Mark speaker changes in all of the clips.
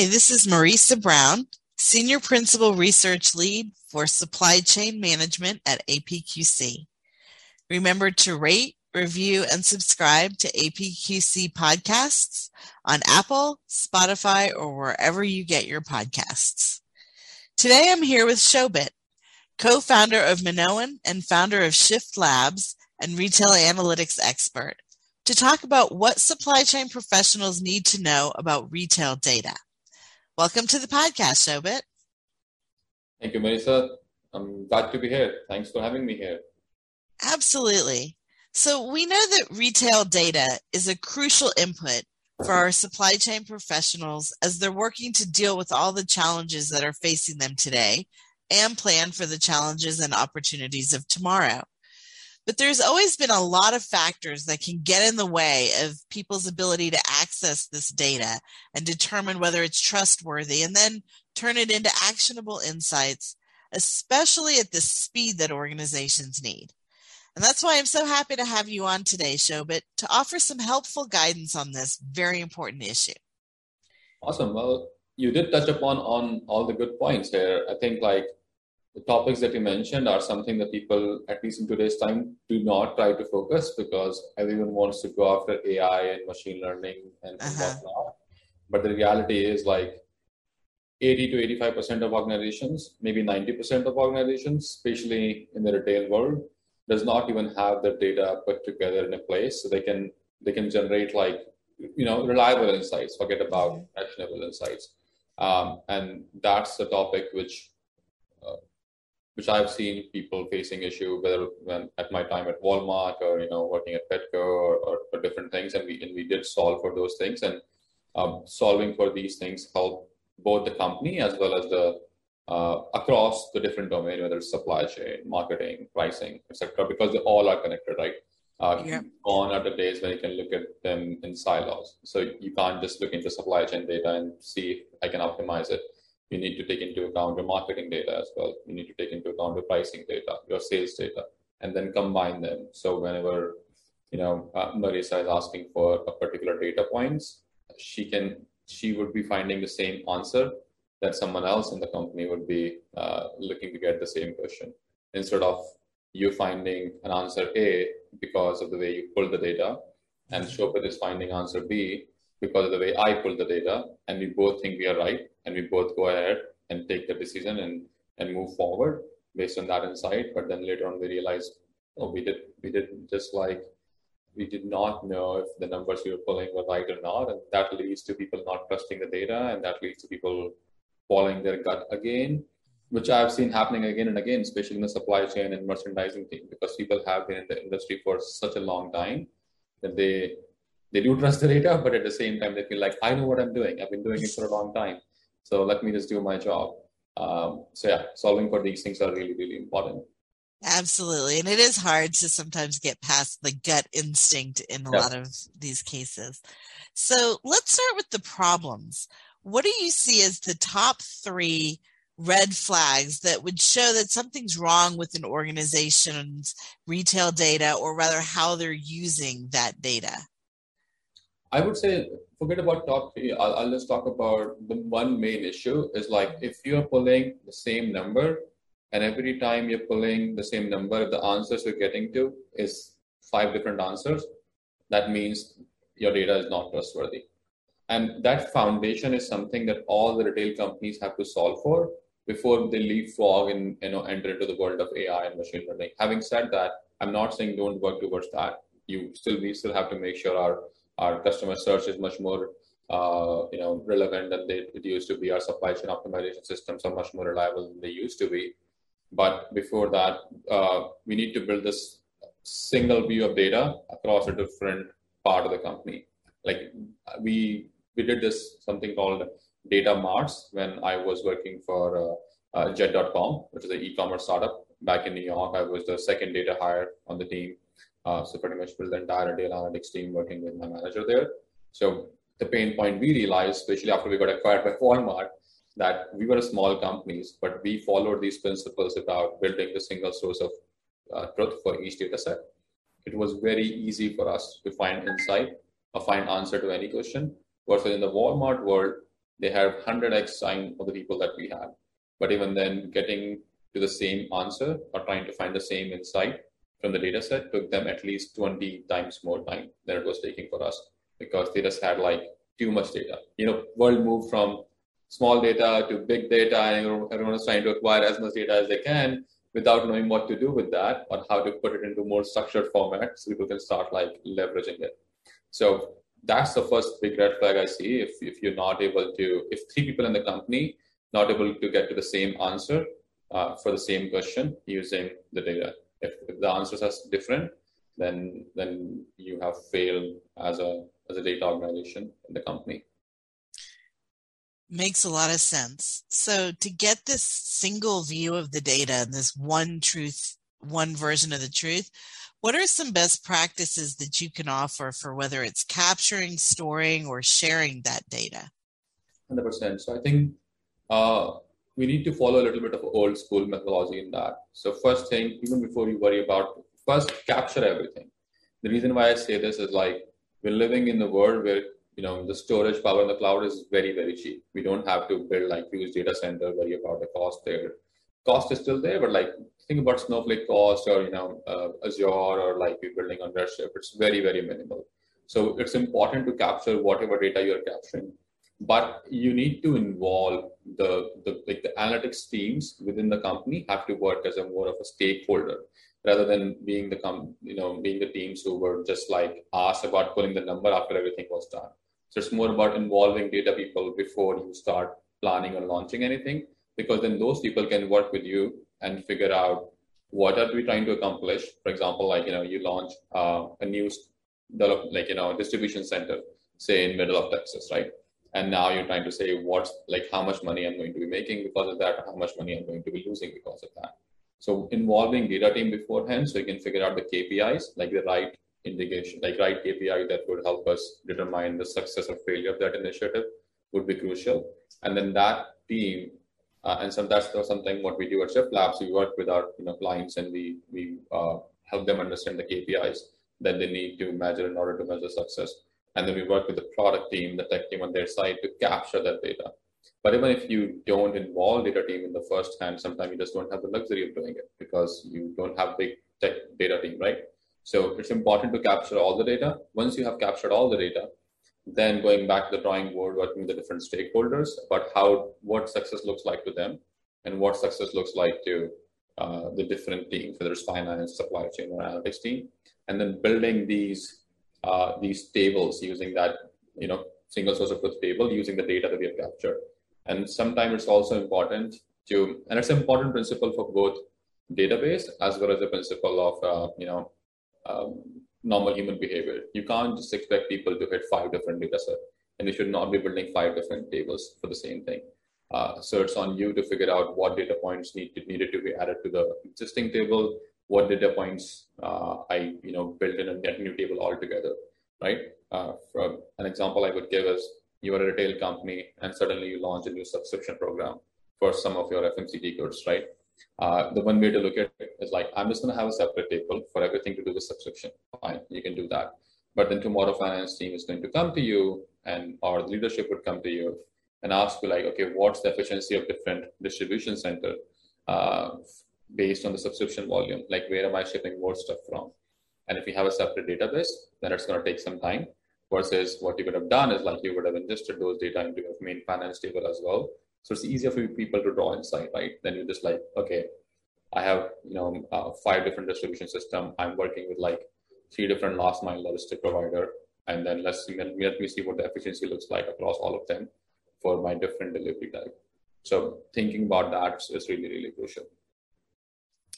Speaker 1: Hi, this is Marisa Brown, Senior Principal Research Lead for Supply Chain Management at APQC. Remember to rate, review, and subscribe to APQC podcasts on Apple, Spotify, or wherever you get your podcasts. Today I'm here with Shobit, co founder of Minoan and founder of Shift Labs and retail analytics expert, to talk about what supply chain professionals need to know about retail data. Welcome to the podcast, Shobit.
Speaker 2: Thank you, Marisa. I'm glad to be here. Thanks for having me here.
Speaker 1: Absolutely. So, we know that retail data is a crucial input for our supply chain professionals as they're working to deal with all the challenges that are facing them today and plan for the challenges and opportunities of tomorrow. But there's always been a lot of factors that can get in the way of people's ability to access this data and determine whether it's trustworthy and then turn it into actionable insights, especially at the speed that organizations need. And that's why I'm so happy to have you on today's show, but to offer some helpful guidance on this very important issue.
Speaker 2: Awesome. Well, you did touch upon on all the good points here. I think like the topics that you mentioned are something that people, at least in today's time, do not try to focus because everyone wants to go after AI and machine learning and, uh-huh. whatnot. But the reality is like 80 to 85% of organizations, maybe 90% of organizations, especially in the retail world, does not even have their data put together in a place so they can they can generate like you know reliable insights. Forget about actionable insights, um, and that's the topic which which I've seen people facing issue whether when at my time at Walmart or you know working at Petco or, or, or different things, and we and we did solve for those things, and um, solving for these things help both the company as well as the uh, across the different domain, whether it's supply chain, marketing, pricing, etc., because they all are connected, right? Uh, yeah. Gone are the days when you can look at them in silos. So you can't just look into supply chain data and see if I can optimize it you need to take into account your marketing data as well. You need to take into account your pricing data, your sales data, and then combine them. So whenever you know uh, Marisa is asking for a particular data points, she can she would be finding the same answer that someone else in the company would be uh, looking to get the same question instead of you finding an answer A because of the way you pull the data, and Shobit is finding answer B because of the way I pull the data, and we both think we are right, and we both go ahead and take the decision and and move forward based on that insight. But then later on, we realized, oh, we did we did just like we did not know if the numbers we were pulling were right or not, and that leads to people not trusting the data, and that leads to people following their gut again, which I've seen happening again and again, especially in the supply chain and merchandising team, because people have been in the industry for such a long time that they they do trust the data, but at the same time, they feel like I know what I'm doing. I've been doing it for a long time, so let me just do my job. Um, so yeah, solving for these things are really really important.
Speaker 1: Absolutely, and it is hard to sometimes get past the gut instinct in a lot of these cases. So let's start with the problems. What do you see as the top three red flags that would show that something's wrong with an organization's retail data, or rather, how they're using that data?
Speaker 2: I would say forget about top three. I'll, I'll just talk about the one main issue is like if you're pulling the same number and every time you're pulling the same number, the answers you're getting to is five different answers, that means your data is not trustworthy. And that foundation is something that all the retail companies have to solve for before they leapfrog and you know enter into the world of AI and machine learning. Having said that, I'm not saying don't work towards that. You still we still have to make sure our our customer search is much more uh, you know relevant than they, it used to be. Our supply chain optimization systems are much more reliable than they used to be. But before that, uh, we need to build this single view of data across a different part of the company. Like we we did this something called data marts when I was working for uh, uh, Jet.com, which is an e-commerce startup back in New York. I was the second data hire on the team uh, so pretty much built the entire data analytics team working with my manager there. So the pain point we realized, especially after we got acquired by Walmart, that we were a small companies, but we followed these principles about building the single source of uh, truth for each data set. It was very easy for us to find insight or find answer to any question. Versus in the Walmart world, they have 100x time of the people that we had. But even then, getting to the same answer or trying to find the same insight from the data set took them at least 20 times more time than it was taking for us because they just had like too much data. You know, world moved from small data to big data, and everyone is trying to acquire as much data as they can without knowing what to do with that or how to put it into more structured format so people can start like leveraging it. So that's the first big red flag I see. If if you're not able to, if three people in the company not able to get to the same answer uh, for the same question using the data, if, if the answers are different, then then you have failed as a as a data organization in the company.
Speaker 1: Makes a lot of sense. So to get this single view of the data and this one truth, one version of the truth, what are some best practices that you can offer for whether it's capturing, storing, or sharing that data?
Speaker 2: 100%. So I think uh, we need to follow a little bit of old school methodology in that. So first thing, even before you worry about, first capture everything. The reason why I say this is like we're living in the world where you know the storage power in the cloud is very very cheap. We don't have to build like huge data center, worry about the cost there. Cost is still there, but like think about Snowflake cost or you know uh, Azure or like you're building on Redshift. It's very very minimal. So it's important to capture whatever data you're capturing, but you need to involve the, the like the analytics teams within the company have to work as a more of a stakeholder rather than being the com- you know being the teams who were just like asked about pulling the number after everything was done. So it's more about involving data people before you start planning or launching anything, because then those people can work with you and figure out what are we trying to accomplish. For example, like you know you launch uh, a new develop like you know distribution center, say in middle of Texas, right? And now you're trying to say what's like how much money I'm going to be making because of that, how much money I'm going to be losing because of that so involving data team beforehand, so you can figure out the KPIs, like the right indication, like right KPI that would help us determine the success or failure of that initiative would be crucial. And then that team, uh, and some that's something what we do at Shift Labs. We work with our you know clients and we we uh, help them understand the KPIs that they need to measure in order to measure success. And then we work with the product team, the tech team on their side to capture that data. But even if you don't involve data team in the first hand, sometimes you just don't have the luxury of doing it because you don't have big tech data team, right? So it's important to capture all the data. Once you have captured all the data, then going back to the drawing board, working with the different stakeholders about how what success looks like to them and what success looks like to uh, the different teams, whether it's finance, supply chain, or analytics team, and then building these uh, these tables using that you know single source of truth table using the data that we have captured. And sometimes it's also important to, and it's an important principle for both database as well as the principle of, uh, you know, um, normal human behavior. You can't just expect people to hit five different data sets, and you should not be building five different tables for the same thing. Uh, so it's on you to figure out what data points need to, needed to be added to the existing table, what data points uh, I you know built in a net new table altogether, right? Uh, an example I would give is you are a retail company and suddenly you launch a new subscription program for some of your FMCG goods, right? Uh, the one way to look at it is like, I'm just going to have a separate table for everything to do with subscription. Fine, you can do that. But then tomorrow, finance team is going to come to you, and our leadership would come to you and ask you like, okay, what's the efficiency of different distribution center uh, based on the subscription volume? Like, where am I shipping more stuff from? And if you have a separate database, then it's going to take some time versus what you would have done is like you would have ingested those data into your main finance table as well. So it's easier for people to draw insight, right? Then you're just like, okay, I have you know uh, five different distribution system. I'm working with like three different last mile logistic provider, and then let's let me see what the efficiency looks like across all of them for my different delivery type. So thinking about that is really really crucial.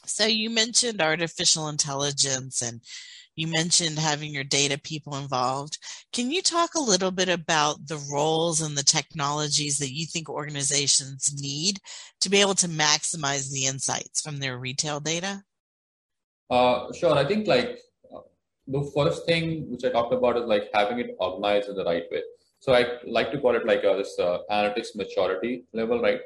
Speaker 1: So you mentioned artificial intelligence and you mentioned having your data people involved. Can you talk a little bit about the roles and the technologies that you think organizations need to be able to maximize the insights from their retail data?
Speaker 2: Uh, sure. I think like the first thing which I talked about is like having it organized in the right way. So I like to call it like a, this uh, analytics maturity level, right?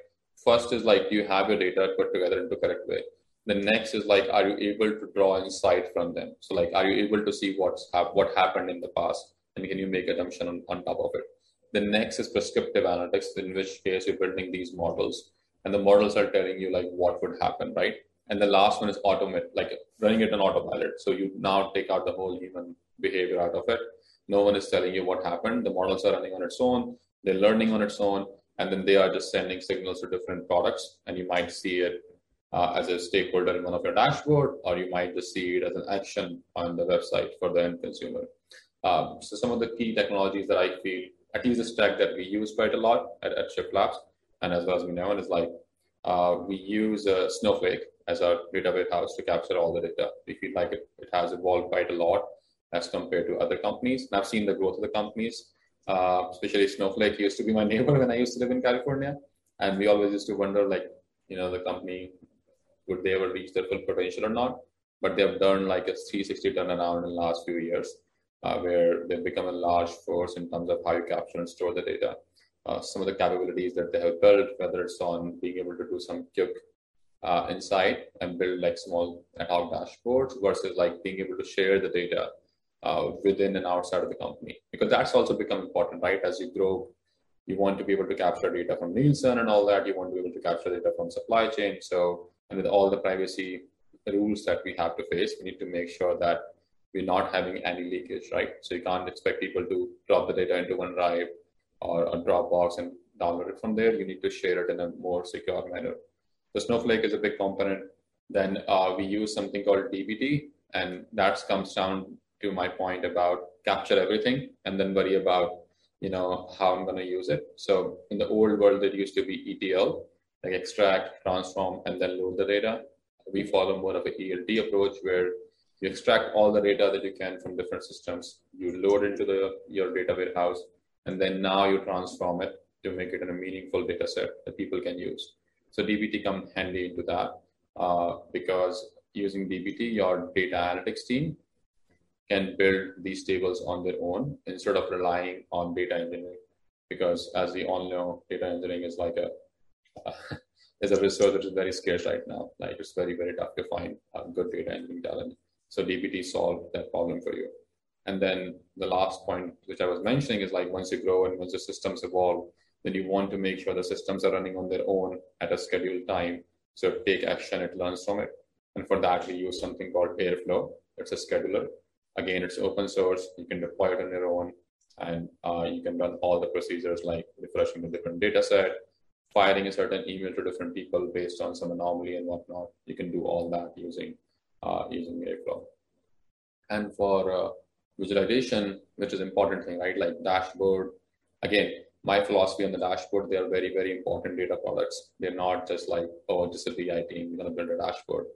Speaker 2: First is like, you have your data put together in the correct way? The next is like are you able to draw insight from them so like are you able to see what's what happened in the past and can you make assumption on, on top of it The next is prescriptive analytics, in which case you're building these models, and the models are telling you like what would happen, right? And the last one is automate, like running it on autopilot. So you now take out the whole human behavior out of it. No one is telling you what happened. The models are running on its own. They're learning on its own, and then they are just sending signals to different products. And you might see it uh, as a stakeholder in one of your dashboard, or you might just see it as an action on the website for the end consumer. Um, so some of the key technologies that I feel, at least the stack that we use quite a lot at, at Shift Labs, and as well as we know, and is like uh, we use uh, Snowflake as our data warehouse to capture all the data. We feel like it, it has evolved quite a lot as compared to other companies. And I've seen the growth of the companies, uh, especially Snowflake used to be my neighbor when I used to live in California. And we always used to wonder, like, you know, the company, would they ever reach their full potential or not? But they've done like a 360 turnaround in the last few years, uh, where they've become a large force in terms of how you capture and store the data. Uh, some of the capabilities that they have built, whether it's on being able to do some quick uh, insight and build like small ad hoc dashboards versus like being able to share the data uh, within and outside of the company because that's also become important right as you grow you want to be able to capture data from nielsen and all that you want to be able to capture data from supply chain so with all the privacy rules that we have to face we need to make sure that we're not having any leakage right so you can't expect people to drop the data into onedrive or a dropbox and download it from there you need to share it in a more secure manner The Snowflake is a big component. Then uh, we use something called DBT, and that comes down to my point about capture everything and then worry about you know how I'm going to use it. So in the old world, it used to be ETL, like extract, transform, and then load the data. We follow more of a ELT approach where you extract all the data that you can from different systems, you load into the your data warehouse, and then now you transform it to make it in a meaningful data set that people can use. So DBT comes handy into that uh, because using DBT, your data analytics team can build these tables on their own instead of relying on data engineering. Because as we all know, data engineering is like a uh, is a resource that is very scarce right now. Like it's very very tough to find good data engineering talent. So DBT solved that problem for you. And then the last point, which I was mentioning, is like once you grow and once the systems evolve, then you want to make sure the systems are running on their own at a scheduled time. So take action, it learns from it. And for that, we use something called Airflow. It's a scheduler. Again, it's open source. You can deploy it on your own and uh, you can run all the procedures like refreshing the different data set, firing a certain email to different people based on some anomaly and whatnot. You can do all that using uh, using Airflow. And for uh, visualization, which is important thing, right? Like dashboard. Again, my philosophy on the dashboard, they are very, very important data products. They're not just like, oh, just a BI team, we're to build a dashboard.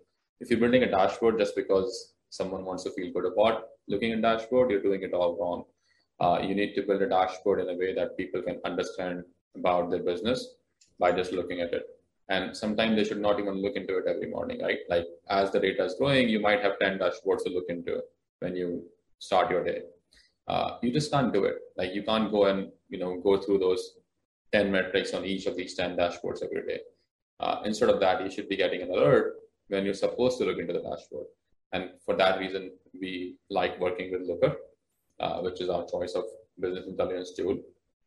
Speaker 2: If you're building a dashboard just because someone wants to feel good about looking at dashboard, you're doing it all wrong. Uh, you need to build a dashboard in a way that people can understand about their business by just looking at it. And sometimes they should not even look into it every morning, right? Like as the data is growing, you might have 10 dashboards to look into when you start your day. Uh, you just can't do it. Like you can't go and you know go through those 10 metrics on each of these 10 dashboards every day. Uh, instead of that, you should be getting an alert when you're supposed to look into the dashboard. And for that reason, we like working with Looker, uh, which is our choice of business intelligence tool.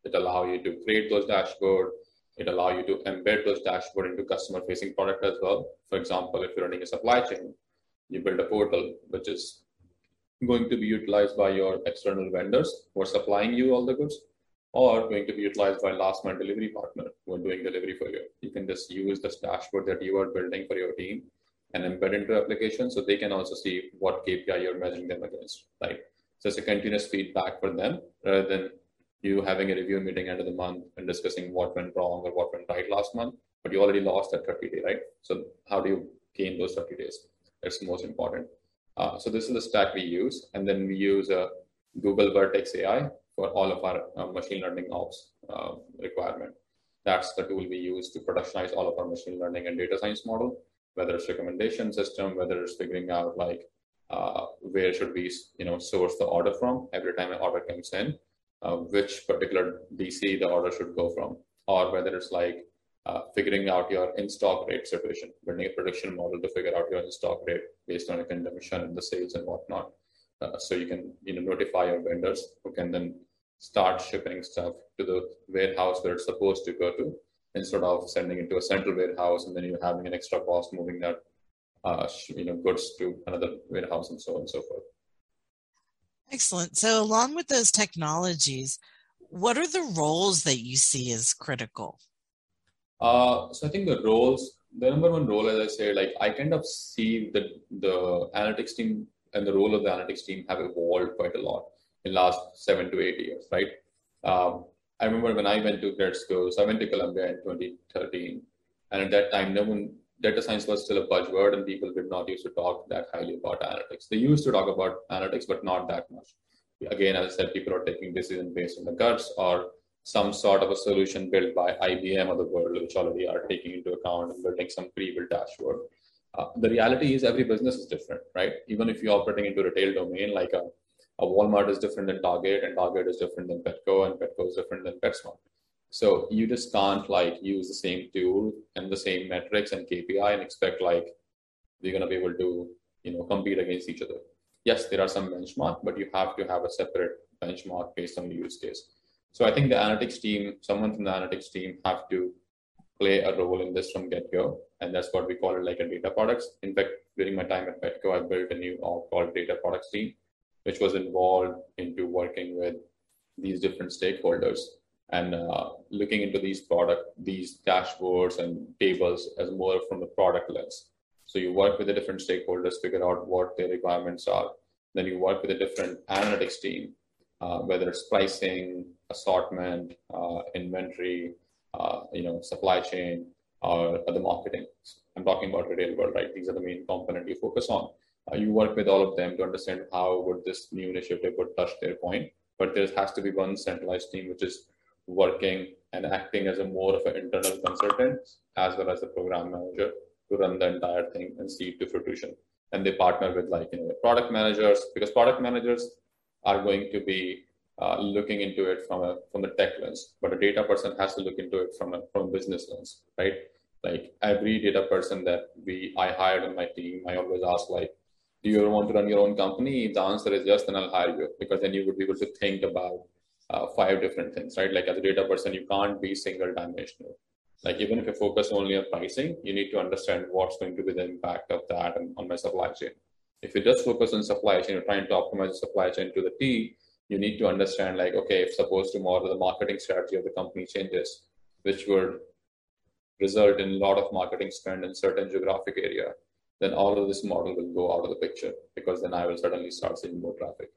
Speaker 2: It allows you to create those dashboard. It allows you to embed those dashboard into customer facing product as well. For example, if you're running a supply chain, you build a portal which is going to be utilized by your external vendors who are supplying you all the goods or going to be utilized by last mile delivery partner who are doing delivery for you. You can just use this dashboard that you are building for your team and embed into application so they can also see what KPI you're measuring them against, right? So it's a continuous feedback for them rather than you having a review meeting end of the month and discussing what went wrong or what went right last month, but you already lost that 30 day, right? So how do you gain those 30 days? That's the most important. Uh, so this is the stack we use, and then we use a Google Vertex AI for all of our uh, machine learning ops uh, requirement. That's the tool we use to productionize all of our machine learning and data science model, whether it's recommendation system, whether it's figuring out like uh, where should we you know source the order from every time an order comes in, uh, which particular DC the order should go from, or whether it's like uh, figuring out your in-stock rate situation, building a prediction model to figure out your in-stock rate based on a consumption and the sales and whatnot. Uh, so you can you know notify your vendors who can then start shipping stuff to the warehouse where it's supposed to go to instead of sending it to a central warehouse and then you're having an extra cost moving that uh, you know goods to another warehouse and so on and so forth.
Speaker 1: Excellent. So, along with those technologies, what are the roles that you see as critical?
Speaker 2: Uh, so, I think the roles, the number one role, as I say, like I kind of see that the analytics team and the role of the analytics team have evolved quite a lot in last seven to eight years, right? Um, I remember when I went to grad school, so I went to Columbia in 2013, and at that time, no one data science was still a buzzword and people did not used to talk that highly about analytics. They used to talk about analytics, but not that much. Again, as I said, people are taking decisions based on the guts or some sort of a solution built by IBM or the world, which already are taking into account and building some pre-built dashboard. Uh, the reality is every business is different, right? Even if you're operating into retail domain, like a, a Walmart is different than Target, and Target is different than Petco, and Petco is different than PetSmart. So you just can't like use the same tool and the same metrics and KPI and expect like we're gonna be able to you know compete against each other. Yes, there are some benchmark, but you have to have a separate benchmark based on the use case. So I think the analytics team, someone from the analytics team, have to play a role in this from get go, and that's what we call it like a data products. In fact, during my time at Petco, I built a new org called data products team, which was involved into working with these different stakeholders and uh, looking into these product, these dashboards and tables as more from the product lens. So you work with the different stakeholders, figure out what their requirements are. Then you work with a different analytics team, uh, whether it's pricing, assortment, uh, inventory, uh, you know, supply chain, or the marketing. I'm talking about retail world, right? These are the main component you focus on. Uh, you work with all of them to understand how would this new initiative would touch their point. But there has to be one centralized team which is working and acting as a more of an internal consultant as well as a program manager to run the entire thing and see it to fruition. And they partner with like you know product managers because product managers are going to be uh, looking into it from a from the tech lens, but a data person has to look into it from a from a business lens, right? Like every data person that we I hired in my team, I always ask like, do you ever want to run your own company? If the answer is yes, then I'll hire you because then you would be able to think about uh, five different things, right? Like as a data person, you can't be single dimensional. Like even if you focus only on pricing, you need to understand what's going to be the impact of that on, on my supply chain. If you just focus on supply chain, you're trying to optimize the supply chain to the T, you need to understand like, okay, if suppose tomorrow the marketing strategy of the company changes, which would result in a lot of marketing spend in certain geographic area, then all of this model will go out of the picture because then I will suddenly start seeing more traffic.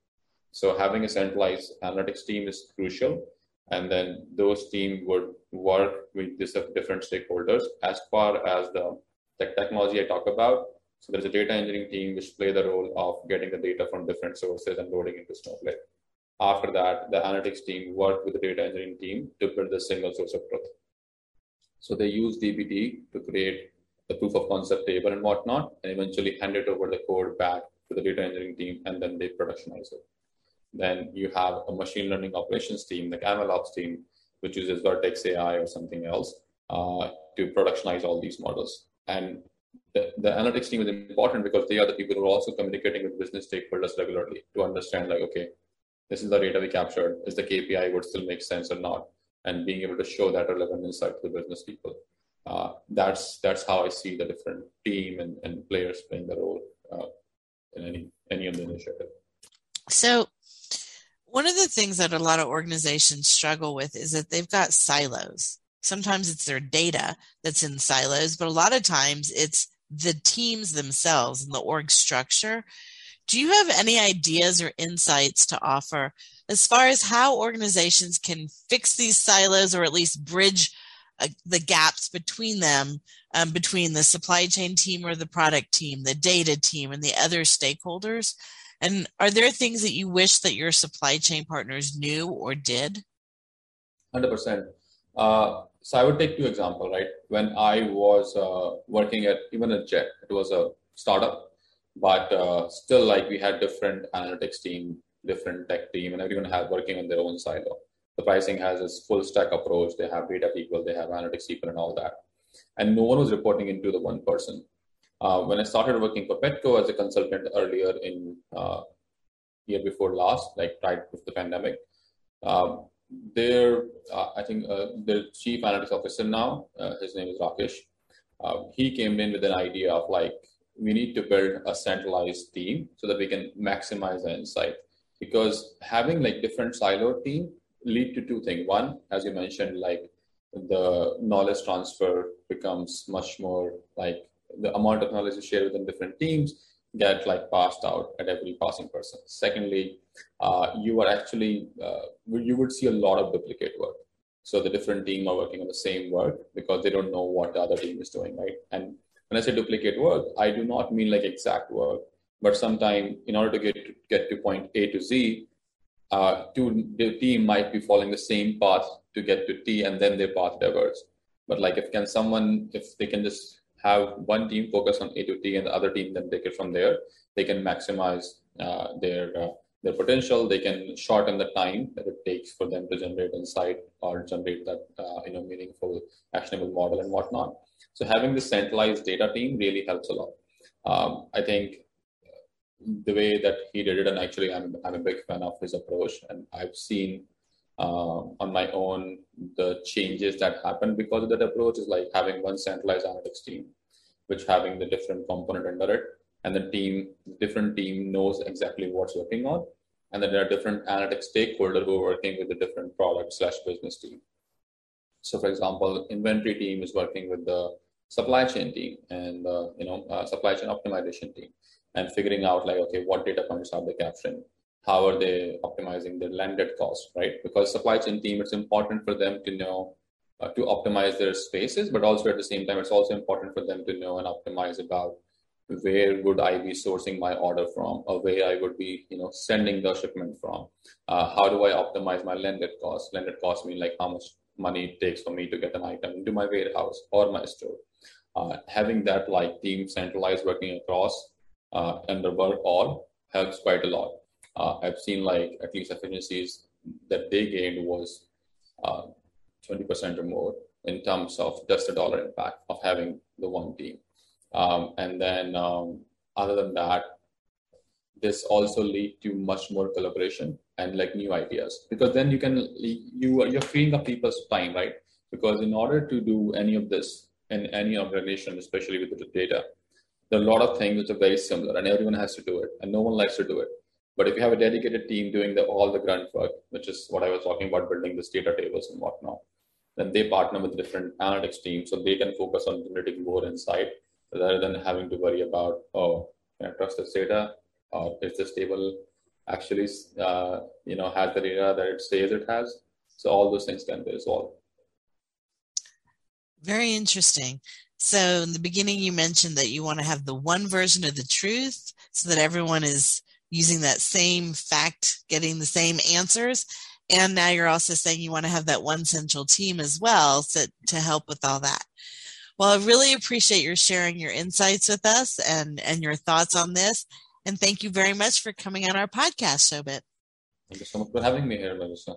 Speaker 2: So having a centralized analytics team is crucial. And then those team would work with different stakeholders as far as the, the technology I talk about. So there's a data engineering team which play the role of getting the data from different sources and loading into Snowflake. After that, the analytics team work with the data engineering team to build the single source of truth. So they use DBT to create the proof of concept table and whatnot, and eventually hand it over the code back to the data engineering team, and then they productionize it. Then you have a machine learning operations team, like MLOps team, which uses Vertex AI or something else uh, to productionize all these models. And the, the analytics team is important because they are the people who are also communicating with business stakeholders regularly to understand, like, okay, this is the data we captured. Is the KPI would still make sense or not? And being able to show that relevant insight to the business people. Uh, that's that's how I see the different team and, and players playing the role uh, in any any of the initiative.
Speaker 1: So one of the things that a lot of organizations struggle with is that they've got silos. Sometimes it's their data that's in silos, but a lot of times it's the teams themselves and the org structure. Do you have any ideas or insights to offer as far as how organizations can fix these silos or at least bridge uh, the gaps between them, um, between the supply chain team or the product team, the data team, and the other stakeholders? And are there things that you wish that your supply chain partners knew or did?
Speaker 2: 100%. Uh, so I would take two examples, right? When I was uh, working at even at Jet, it was a startup, but uh, still like we had different analytics team, different tech team, and everyone had working on their own silo. The pricing has this full stack approach. They have data people, they have analytics people, and all that. And no one was reporting into the one person. Uh, when I started working for Petco as a consultant earlier in uh, year before last, like right with the pandemic, Uh, their, uh, I think, uh, the chief analytics officer now, uh, his name is Rakesh. Uh, he came in with an idea of like we need to build a centralized team so that we can maximize the insight. Because having like different siloed team lead to two things. One, as you mentioned, like the knowledge transfer becomes much more like the amount of knowledge you share within different teams get like passed out at every passing person. Secondly, uh, you are actually uh, you would see a lot of duplicate work. So the different team are working on the same work because they don't know what the other team is doing, right? And when I say duplicate work, I do not mean like exact work, but sometimes in order to get to, get to point A to Z, uh, two the team might be following the same path to get to T, and then their path diverges. But like if can someone if they can just have one team focus on A to T and the other team then take it from there, they can maximize uh, their uh, their potential. They can shorten the time that it takes for them to generate insight or generate that uh, you know meaningful actionable model and whatnot. So having this centralized data team really helps a lot. Um, I think the way that he did it, and actually I'm, I'm a big fan of his approach, and I've seen uh, on my own the changes that happen because of that approach is like having one centralized analytics team, which having the different component under it, and the team, different team knows exactly what's working on, and then there are different analytics stakeholders who are working with the different product slash business team. So, for example, inventory team is working with the supply chain team and uh, you know uh, supply chain optimization team and figuring out like okay what data points are they capturing how are they optimizing their landed cost right? Because supply chain team it's important for them to know uh, to optimize their spaces but also at the same time it's also important for them to know and optimize about where would i be sourcing my order from or where i would be you know sending the shipment from. Uh, how do i optimize my landed cost? Landed cost mean like how much money it takes for me to get an item into my warehouse or my store. Uh, having that like team centralized working across uh, under work all helps quite a lot. Uh, I've seen like at least efficiencies that they gained was uh, 20% or more in terms of just the dollar impact of having the one team. Um, and then um, other than that, this also lead to much more collaboration and like new ideas. Because then you can you you're freeing up people's time right? Because in order to do any of this in any organization especially with the data there are a lot of things which are very similar and everyone has to do it and no one likes to do it but if you have a dedicated team doing the, all the grunt work which is what i was talking about building this data tables and whatnot then they partner with different analytics teams so they can focus on generating more insight rather than having to worry about oh can i trust this data? Or is this table actually uh, you know has the data that it says it has? So all those things can be resolved.
Speaker 1: Very interesting. So in the beginning, you mentioned that you want to have the one version of the truth so that everyone is using that same fact, getting the same answers. And now you're also saying you want to have that one central team as well so, to help with all that. Well, I really appreciate your sharing your insights with us and, and your thoughts on this. And thank you very much for coming on our podcast, Shobit.
Speaker 2: Thank you so much for having me here, Melissa.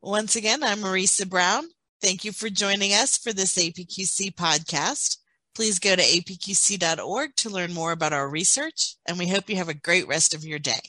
Speaker 1: Once again, I'm Marisa Brown. Thank you for joining us for this APQC podcast. Please go to apqc.org to learn more about our research, and we hope you have a great rest of your day.